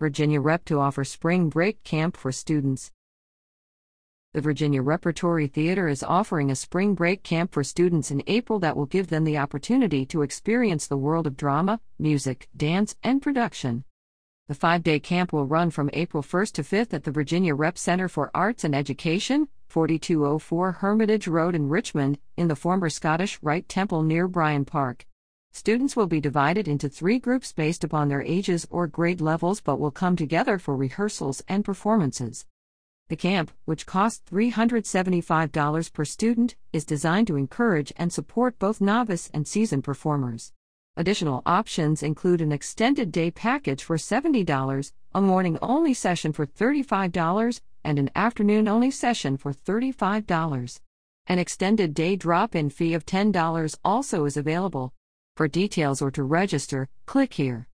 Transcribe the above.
Virginia Rep to offer spring break camp for students. The Virginia Repertory Theater is offering a spring break camp for students in April that will give them the opportunity to experience the world of drama, music, dance, and production. The five day camp will run from April 1st to 5th at the Virginia Rep Center for Arts and Education, 4204 Hermitage Road in Richmond, in the former Scottish Rite Temple near Bryan Park. Students will be divided into three groups based upon their ages or grade levels but will come together for rehearsals and performances. The camp, which costs $375 per student, is designed to encourage and support both novice and seasoned performers. Additional options include an extended day package for $70, a morning only session for $35, and an afternoon only session for $35. An extended day drop in fee of $10 also is available. For details or to register, click here.